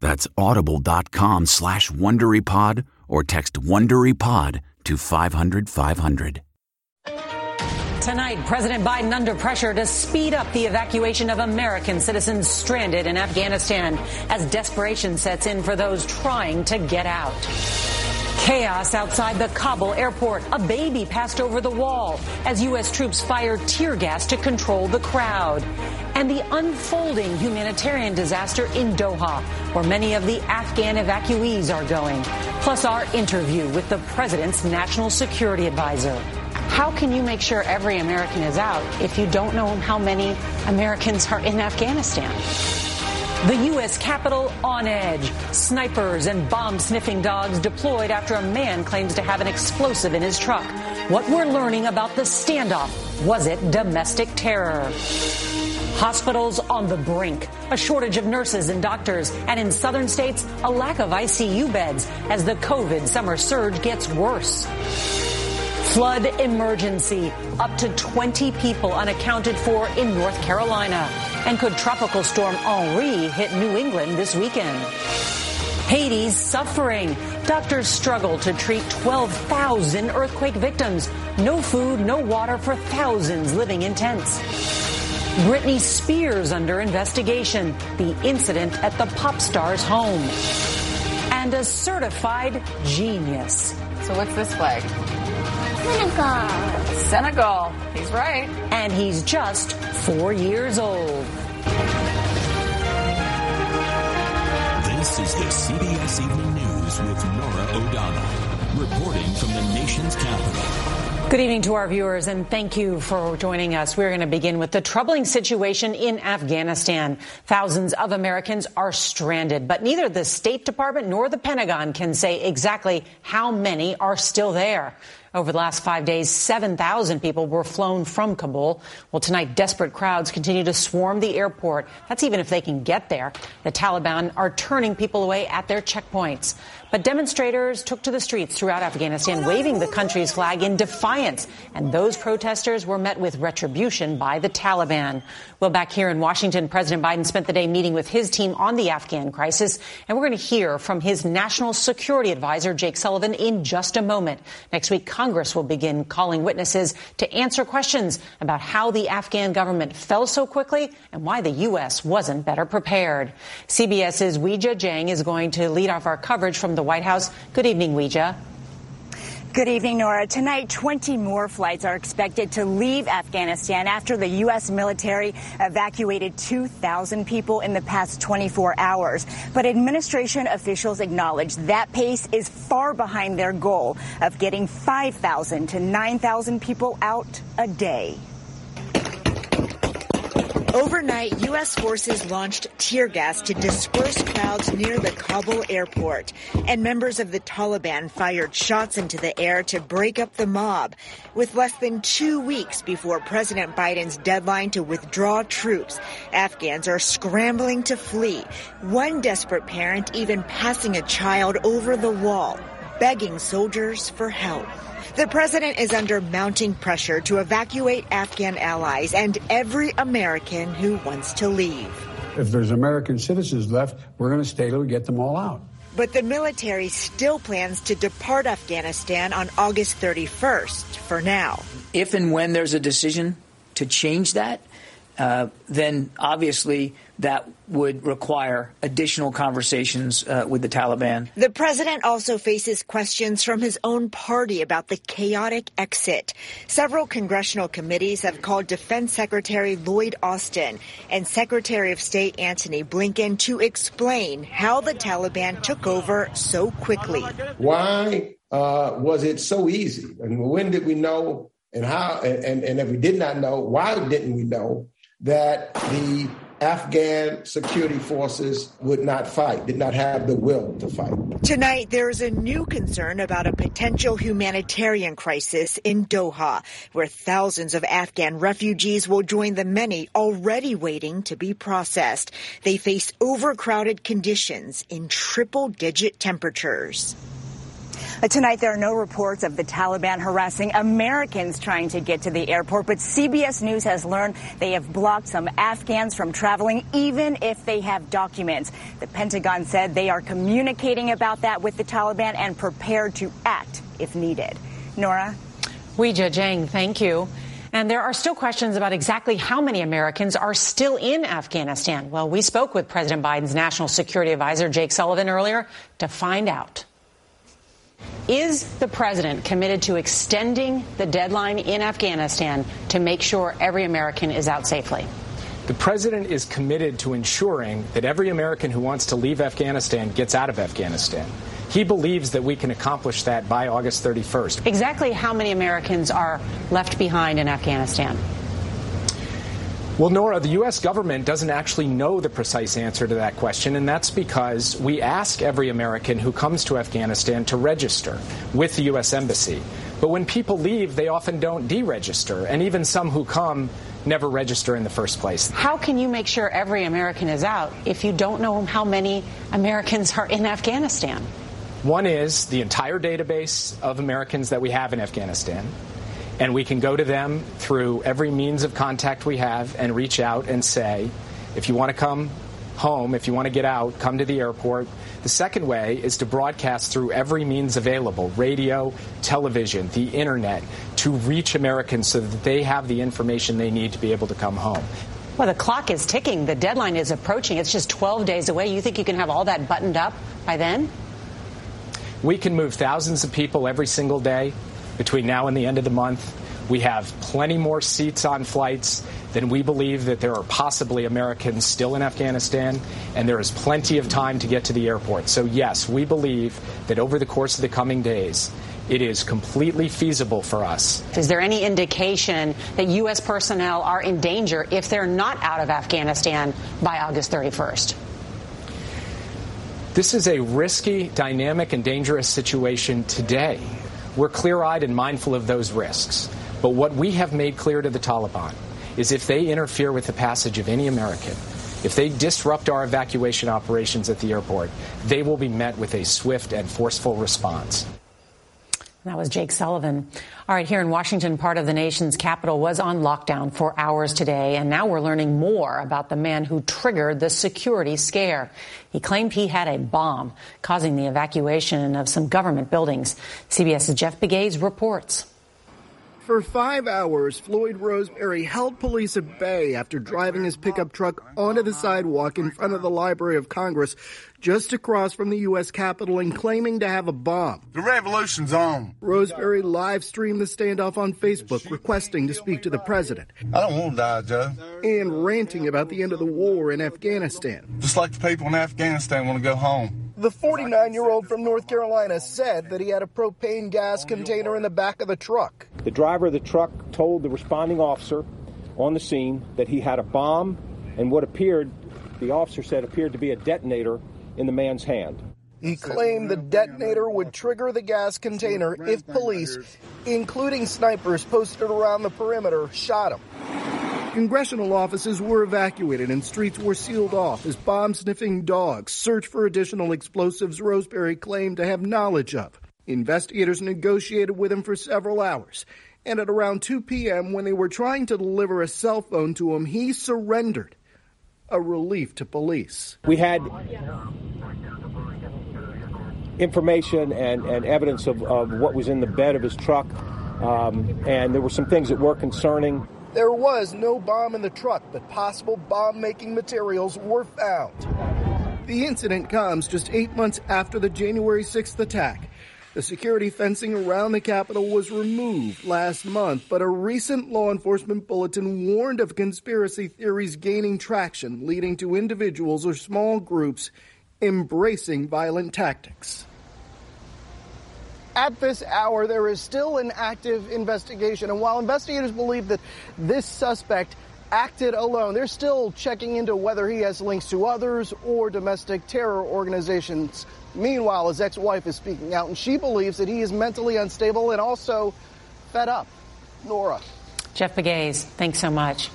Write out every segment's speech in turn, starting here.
That's audible.com slash WonderyPod or text WonderyPod to 500 500. Tonight, President Biden under pressure to speed up the evacuation of American citizens stranded in Afghanistan as desperation sets in for those trying to get out. Chaos outside the Kabul airport. A baby passed over the wall as U.S. troops fired tear gas to control the crowd. And the unfolding humanitarian disaster in Doha, where many of the Afghan evacuees are going. Plus, our interview with the president's national security advisor. How can you make sure every American is out if you don't know how many Americans are in Afghanistan? The U.S. Capitol on edge. Snipers and bomb sniffing dogs deployed after a man claims to have an explosive in his truck. What we're learning about the standoff. Was it domestic terror? Hospitals on the brink. A shortage of nurses and doctors. And in southern states, a lack of ICU beds as the COVID summer surge gets worse. Flood emergency. Up to 20 people unaccounted for in North Carolina. And could Tropical Storm Henri hit New England this weekend? Haiti's suffering. Doctors struggle to treat 12,000 earthquake victims. No food, no water for thousands living in tents. Britney Spears under investigation. The incident at the pop star's home. And a certified genius. So what's this flag? Senegal. Senegal. He's right. And he's just four years old. This is the CBS Evening News with Norah O'Donnell, reporting from the nation's capital. Good evening to our viewers, and thank you for joining us. We're going to begin with the troubling situation in Afghanistan. Thousands of Americans are stranded, but neither the State Department nor the Pentagon can say exactly how many are still there. Over the last five days, 7,000 people were flown from Kabul. Well, tonight, desperate crowds continue to swarm the airport. That's even if they can get there. The Taliban are turning people away at their checkpoints. But demonstrators took to the streets throughout Afghanistan, waving the country's flag in defiance. And those protesters were met with retribution by the Taliban. Well, back here in Washington, President Biden spent the day meeting with his team on the Afghan crisis. And we're going to hear from his national security advisor, Jake Sullivan, in just a moment. Next week, Congress will begin calling witnesses to answer questions about how the Afghan government fell so quickly and why the U.S. wasn't better prepared. CBS's Weijia Jiang is going to lead off our coverage from the White House. Good evening, Weijia. Good evening, Norah. Tonight, 20 more flights are expected to leave Afghanistan after the U.S. military evacuated 2,000 people in the past 24 hours. But administration officials acknowledge that pace is far behind their goal of getting 5,000 to 9,000 people out a day. Overnight, U.S. forces launched tear gas to disperse crowds near the Kabul airport. And members of the Taliban fired shots into the air to break up the mob. With less than two weeks before President Biden's deadline to withdraw troops, Afghans are scrambling to flee. One desperate parent even passing a child over the wall, begging soldiers for help. The president is under mounting pressure to evacuate Afghan allies and every American who wants to leave. If there's American citizens left, we're going to stay till we get them all out. But the military still plans to depart Afghanistan on August 31st for now. If and when there's a decision to change that, uh, then obviously that would require additional conversations uh, with the Taliban. The president also faces questions from his own party about the chaotic exit. Several congressional committees have called Defense Secretary Lloyd Austin and Secretary of State Antony Blinken to explain how the Taliban took over so quickly. Why uh, was it so easy? And when did we know? And how? And, and if we did not know, why didn't we know that the Afghan security forces would not fight, did not have the will to fight. Tonight, there is a new concern about a potential humanitarian crisis in Doha, where thousands of Afghan refugees will join the many already waiting to be processed. They face overcrowded conditions in triple digit temperatures. Uh, tonight, there are no reports of the Taliban harassing Americans trying to get to the airport, but CBS News has learned they have blocked some Afghans from traveling, even if they have documents. The Pentagon said they are communicating about that with the Taliban and prepared to act if needed. Norah? Weijia Jiang, thank you. And there are still questions about exactly how many Americans are still in Afghanistan. Well, we spoke with President Biden's national security advisor, Jake Sullivan, earlier to find out. Is the president committed to extending the deadline in Afghanistan to make sure every American is out safely? The president is committed to ensuring that every American who wants to leave Afghanistan gets out of Afghanistan. He believes that we can accomplish that by August 31st. Exactly how many Americans are left behind in Afghanistan? Well, Norah, the U.S. government doesn't actually know the precise answer to that question, and that's because we ask every American who comes to Afghanistan to register with the U.S. Embassy. But when people leave, they often don't deregister, and even some who come never register in the first place. How can you make sure every American is out if you don't know how many Americans are in Afghanistan? One is the entire database of Americans that we have in Afghanistan and we can go to them through every means of contact we have and reach out and say, if you want to come home, if you want to get out, come to the airport. The second way is to broadcast through every means available radio, television, the internet to reach Americans so that they have the information they need to be able to come home. Well, the clock is ticking. The deadline is approaching. It's just 12 days away. You think you can have all that buttoned up by then? We can move thousands of people every single day between now and the end of the month. We have plenty more seats on flights than we believe that there are possibly Americans still in Afghanistan, and there is plenty of time to get to the airport. So, yes, we believe that over the course of the coming days, it is completely feasible for us. Is there any indication that U.S. personnel are in danger if they're not out of Afghanistan by August 31st? This is a risky, dynamic, and dangerous situation today. We're clear eyed and mindful of those risks. But what we have made clear to the Taliban is if they interfere with the passage of any American, if they disrupt our evacuation operations at the airport, they will be met with a swift and forceful response. That was Jake Sullivan. All right, here in Washington, part of the nation's capital was on lockdown for hours today, and now we're learning more about the man who triggered the security scare. He claimed he had a bomb, causing the evacuation of some government buildings. CBS's Jeff Pegues reports. For five hours, Floyd Roseberry held police at bay after driving his pickup truck onto the sidewalk in front of the Library of Congress just across from the U.S. Capitol and claiming to have a bomb. The revolution's on. Roseberry live streamed the standoff on Facebook, requesting to speak to the president. I don't want to die, Joe. And ranting about the end of the war in Afghanistan. Just like the people in Afghanistan want to go home. The 49 year old from North Carolina said that he had a propane gas container in the back of the truck. The driver of the truck told the responding officer on the scene that he had a bomb and what appeared, the officer said, appeared to be a detonator in the man's hand. He claimed the detonator would trigger the gas container if police, including snipers posted around the perimeter, shot him. Congressional offices were evacuated and streets were sealed off as bomb sniffing dogs searched for additional explosives Roseberry claimed to have knowledge of. Investigators negotiated with him for several hours. And at around 2 p.m., when they were trying to deliver a cell phone to him, he surrendered. A relief to police. We had information and, and evidence of, of what was in the bed of his truck, um, and there were some things that were concerning. There was no bomb in the truck, but possible bomb making materials were found. The incident comes just eight months after the January 6th attack. The security fencing around the Capitol was removed last month, but a recent law enforcement bulletin warned of conspiracy theories gaining traction, leading to individuals or small groups embracing violent tactics. At this hour, there is still an active investigation, and while investigators believe that this suspect acted alone, they're still checking into whether he has links to others or domestic terror organizations. Meanwhile, his ex-wife is speaking out, and she believes that he is mentally unstable and also fed up. Norah. Jeff Pegues, thanks so much.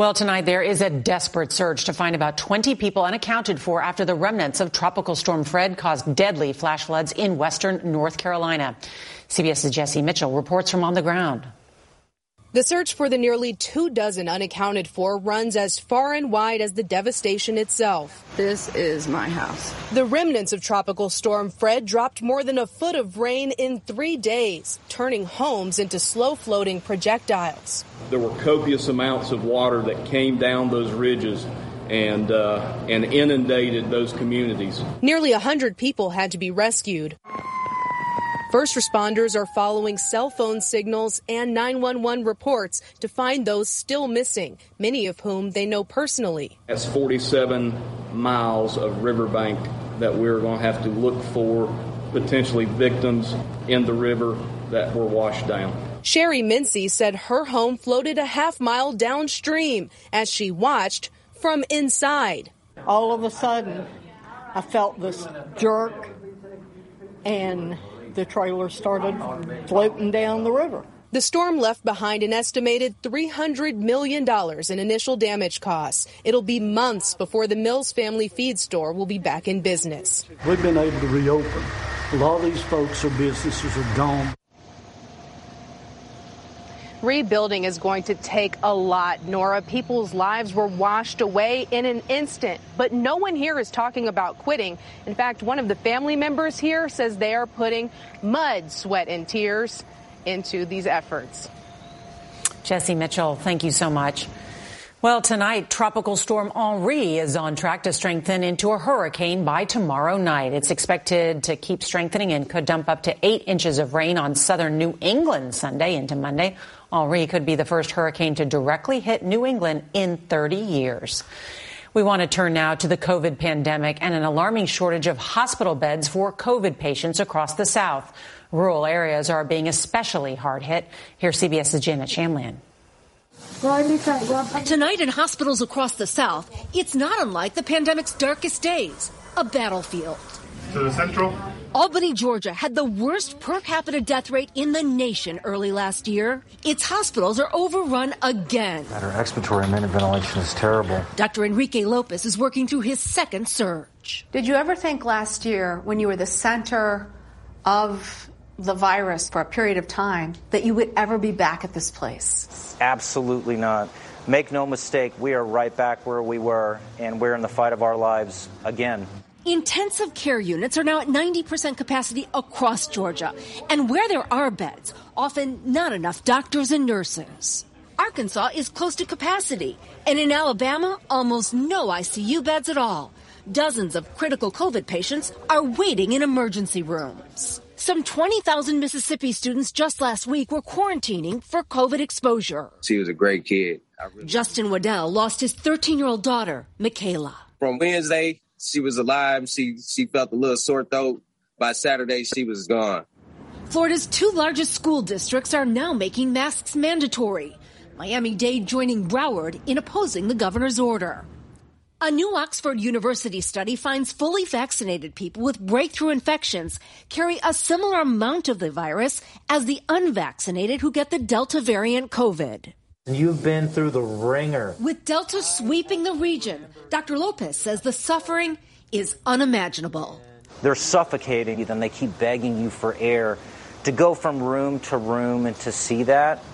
Well, tonight there is a desperate search to find about 20 people unaccounted for after the remnants of Tropical Storm Fred caused deadly flash floods in western North Carolina. CBS's Jesse Mitchell reports from on the ground. The search for the nearly two dozen unaccounted for runs as far and wide as the devastation itself. This is my house. The remnants of Tropical Storm Fred dropped more than a foot of rain in three days, turning homes into slow floating projectiles. There were copious amounts of water that came down those ridges and, uh, and inundated those communities. Nearly 100 people had to be rescued. First responders are following cell phone signals and 911 reports to find those still missing, many of whom they know personally. That's 47 miles of riverbank that we're going to have to look for potentially victims in the river that were washed down. Sherry Mincy said her home floated a half mile downstream as she watched from inside. All of a sudden, I felt this jerk and the trailer started floating down the river. The storm left behind an estimated $300 million in initial damage costs. It'll be months before the Mills family feed store will be back in business. We've been able to reopen. A lot of these folks or businesses are gone. Rebuilding is going to take a lot, Norah. People's lives were washed away in an instant, but no one here is talking about quitting. In fact, one of the family members here says they are putting mud, sweat, and tears into these efforts. Jesse Mitchell, thank you so much. Well, tonight, Tropical Storm Henri is on track to strengthen into a hurricane by tomorrow night. It's expected to keep strengthening and could dump up to eight inches of rain on southern New England Sunday into Monday. Henri could be the first hurricane to directly hit New England in 30 years. We want to turn now to the COVID pandemic and an alarming shortage of hospital beds for COVID patients across the South. Rural areas are being especially hard hit. Here, CBS's Janet Shamlian. Tonight in hospitals across the South, it's not unlike the pandemic's darkest days a battlefield. To the central. Albany, Georgia had the worst per capita death rate in the nation early last year. Its hospitals are overrun again. Our expiratory minute ventilation is terrible. Dr. Enrique Lopez is working through his second surge. Did you ever think last year, when you were the center of the virus for a period of time, that you would ever be back at this place? Absolutely not. Make no mistake, we are right back where we were, and we're in the fight of our lives again. Intensive care units are now at 90% capacity across Georgia. And where there are beds, often not enough doctors and nurses. Arkansas is close to capacity. And in Alabama, almost no ICU beds at all. Dozens of critical COVID patients are waiting in emergency rooms. Some 20,000 Mississippi students just last week were quarantining for COVID exposure. She was a great kid. Really Justin Waddell lost his 13 year old daughter, Michaela. From Wednesday she was alive. She she felt a little sore throat. By Saturday, she was gone. Florida's two largest school districts are now making masks mandatory. Miami Dade joining Broward in opposing the governor's order. A new Oxford University study finds fully vaccinated people with breakthrough infections carry a similar amount of the virus as the unvaccinated who get the Delta variant COVID. You've been through the ringer. With Delta sweeping the region, Dr. Lopez says the suffering is unimaginable. They're suffocating, you, then they keep begging you for air. To go from room to room and to see that,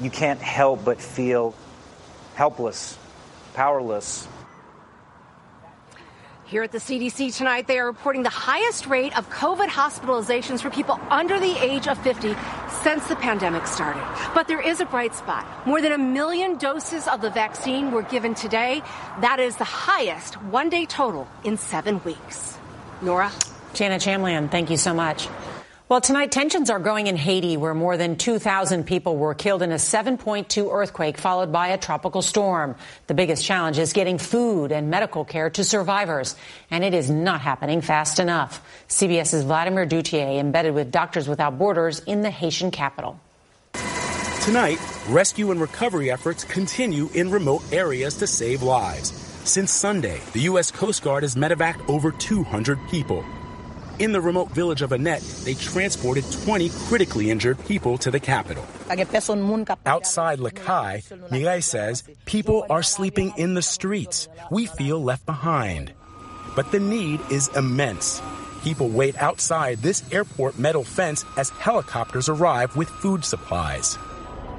you can't help but feel helpless, powerless. Here at the CDC tonight, they are reporting the highest rate of COVID hospitalizations for people under the age of 50 since the pandemic started. But there is a bright spot. More than a million doses of the vaccine were given today. That is the highest one day total in seven weeks. Norah? Janet Shamlian, thank you so much. Well, tonight tensions are growing in Haiti, where more than 2,000 people were killed in a 7.2 earthquake followed by a tropical storm. The biggest challenge is getting food and medical care to survivors, and it is not happening fast enough. CBS's Vladimir Duthiers embedded with Doctors Without Borders in the Haitian capital. Tonight, rescue and recovery efforts continue in remote areas to save lives. Since Sunday, the U.S. Coast Guard has medevaced over 200 people. In the remote village of Annette, they transported 20 critically injured people to the capital. Outside Les Cayes, Mireille says people are sleeping in the streets. We feel left behind. But the need is immense. People wait outside this airport metal fence as helicopters arrive with food supplies.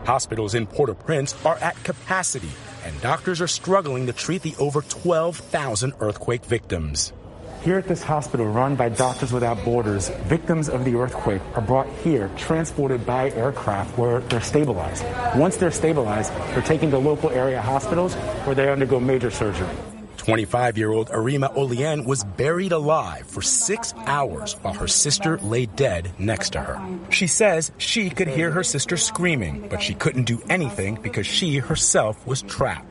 Hospitals in Port au Prince are at capacity, and doctors are struggling to treat the over 12,000 earthquake victims. Here at this hospital run by Doctors Without Borders, victims of the earthquake are brought here, transported by aircraft where they're stabilized. Once they're stabilized, they're taken to local area hospitals where they undergo major surgery. 25 year old Arima Olien was buried alive for six hours while her sister lay dead next to her. She says she could hear her sister screaming, but she couldn't do anything because she herself was trapped.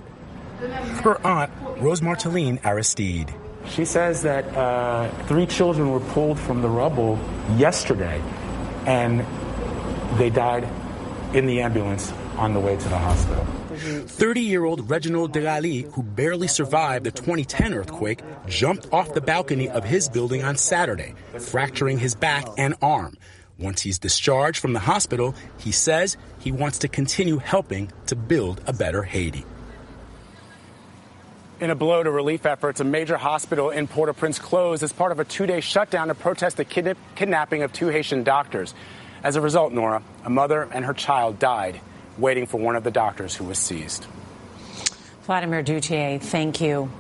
Her aunt, Rose Marteline Aristide. She says that uh, three children were pulled from the rubble yesterday, and they died in the ambulance on the way to the hospital. 30 year old Reginald Delali, who barely survived the 2010 earthquake, jumped off the balcony of his building on Saturday, fracturing his back and arm. Once he's discharged from the hospital, he says he wants to continue helping to build a better Haiti. In a blow to relief efforts, a major hospital in Port au Prince closed as part of a two day shutdown to protest the kidnap- kidnapping of two Haitian doctors. As a result, Norah, a mother and her child died waiting for one of the doctors who was seized. Vladimir Duthiers, thank you.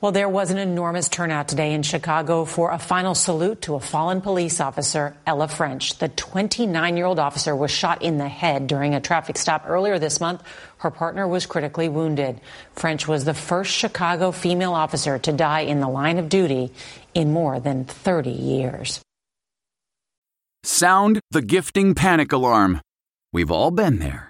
Well, there was an enormous turnout today in Chicago for a final salute to a fallen police officer, Ella French. The 29 year old officer was shot in the head during a traffic stop earlier this month. Her partner was critically wounded. French was the first Chicago female officer to die in the line of duty in more than 30 years. Sound the gifting panic alarm. We've all been there.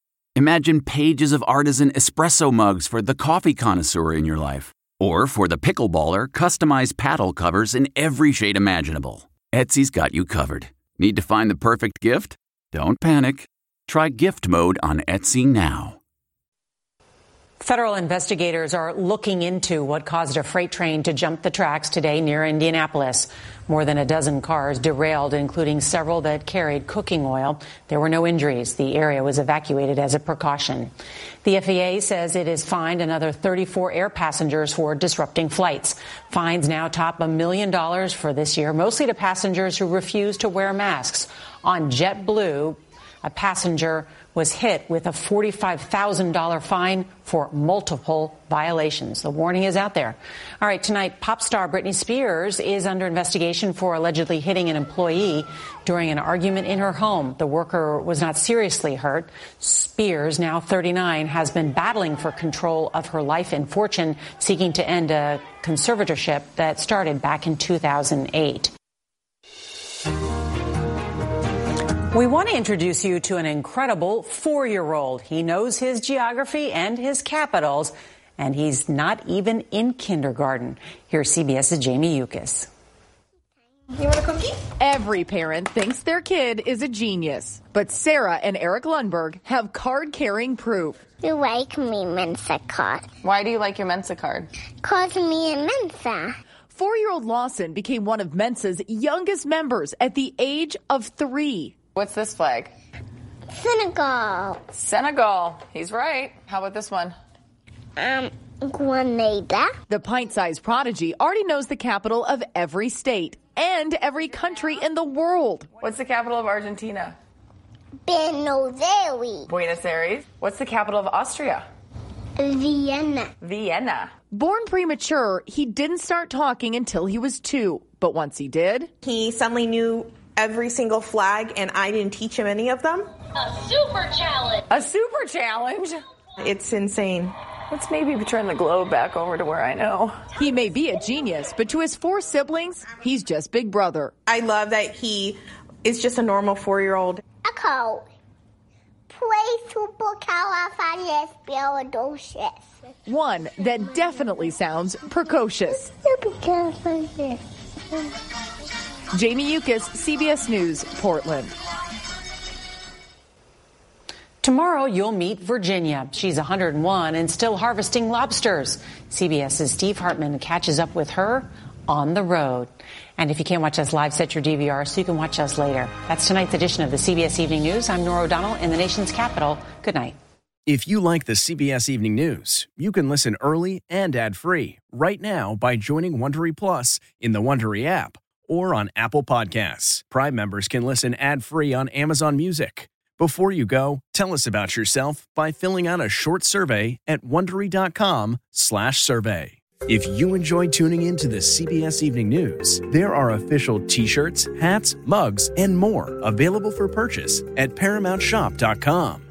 Imagine pages of artisan espresso mugs for the coffee connoisseur in your life. Or for the pickleballer, customized paddle covers in every shade imaginable. Etsy's got you covered. Need to find the perfect gift? Don't panic. Try gift mode on Etsy now. Federal investigators are looking into what caused a freight train to jump the tracks today near Indianapolis. More than a dozen cars derailed, including several that carried cooking oil. There were no injuries. The area was evacuated as a precaution. The FAA says it has fined another 34 air passengers for disrupting flights. Fines now top a million dollars for this year, mostly to passengers who refuse to wear masks. On JetBlue, a passenger was hit with a $45,000 fine for multiple violations. The warning is out there. All right, tonight, pop star Britney Spears is under investigation for allegedly hitting an employee during an argument in her home. The worker was not seriously hurt. Spears, now 39, has been battling for control of her life and fortune, seeking to end a conservatorship that started back in 2008. We want to introduce you to an incredible four year old. He knows his geography and his capitals, and he's not even in kindergarten. Here's CBS's Jamie Yuccas. You want a cookie? Every parent thinks their kid is a genius, but Sarah and Eric Lundberg have card carrying proof. You like me Mensa card. Why do you like your Mensa card? Cause me a Mensa. Four year old Lawson became one of Mensa's youngest members at the age of three. What's this flag? Senegal. Senegal. He's right. How about this one? Um, Grenada. The pint sized prodigy already knows the capital of every state and every country in the world. What's the capital of Argentina? Buenos Aires. Buenos Aires. What's the capital of Austria? Vienna. Vienna. Born premature, he didn't start talking until he was two. But once he did, he suddenly knew every single flag, and I didn't teach him any of them. A super challenge. A super challenge. It's insane. Let's maybe turn the globe back over to where I know. He may be a genius, but to his four siblings, he's just big brother. I love that he is just a normal four year old. Echo. Play supercalifragilisticexpialidocious. One that definitely sounds precocious. Jamie Yuccas, CBS News, Portland. Tomorrow, you'll meet Virginia. She's 101 and still harvesting lobsters. CBS's Steve Hartman catches up with her on the road. And if you can't watch us live, set your DVR so you can watch us later. That's tonight's edition of the CBS Evening News. I'm Norah O'Donnell in the nation's capital. Good night. If you like the CBS Evening News, you can listen early and ad-free right now by joining Wondery Plus in the Wondery app or on Apple Podcasts. Prime members can listen ad-free on Amazon Music. Before you go, tell us about yourself by filling out a short survey at wondery.com/survey. If you enjoy tuning in to the CBS Evening News, there are official t-shirts, hats, mugs, and more available for purchase at paramountshop.com.